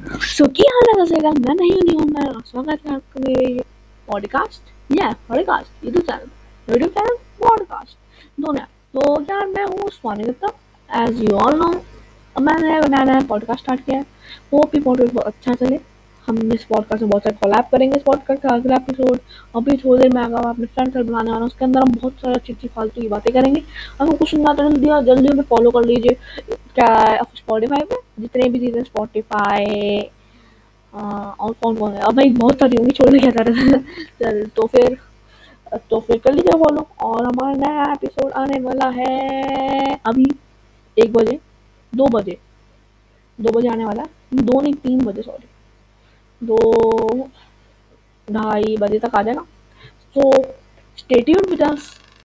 सो की हाल है का मैं नहीं हूँ, मैं स्वागत है आपका मेरे पॉडकास्ट या podcast YouTube channel YouTube channel podcast दोनों तो यार, मैं हूँ Swami Gupta as you all know मैंने मैंने पॉडकास्ट स्टार्ट किया है। वो भी पॉडकास्ट बहुत अच्छा चले। हम इस पॉडकास्ट में बहुत सारे कॉलैब करेंगे इस पॉडकास्ट का अगला एपिसोड अभी थोड़ी देर में आगा अपने फ्रेंड सर्कल बनाने वाला उसके अंदर हम बहुत सारी अच्छी अच्छी फालतू की बातें करेंगे। अगर कुछ सुनना तो जल्दी जल्दी हमें फॉलो कर लीजिए। क्या स्पॉटीफाई पे? जितने भी चीज़ें स्पॉटीफाई और कौन कौन है? अब भाई बहुत सारी होंगी छोड़ने क्या चल तो फिर तो फिर कर लीजिए फॉलो और हमारा नया एपिसोड आने वाला है अभी एक बजे, दो बजे। दो बजे आने वाला दो नहीं, तीन बजे सॉरी दो, ढाई बजे तक आ जाएगा। सो स्टेट्यूड विद अस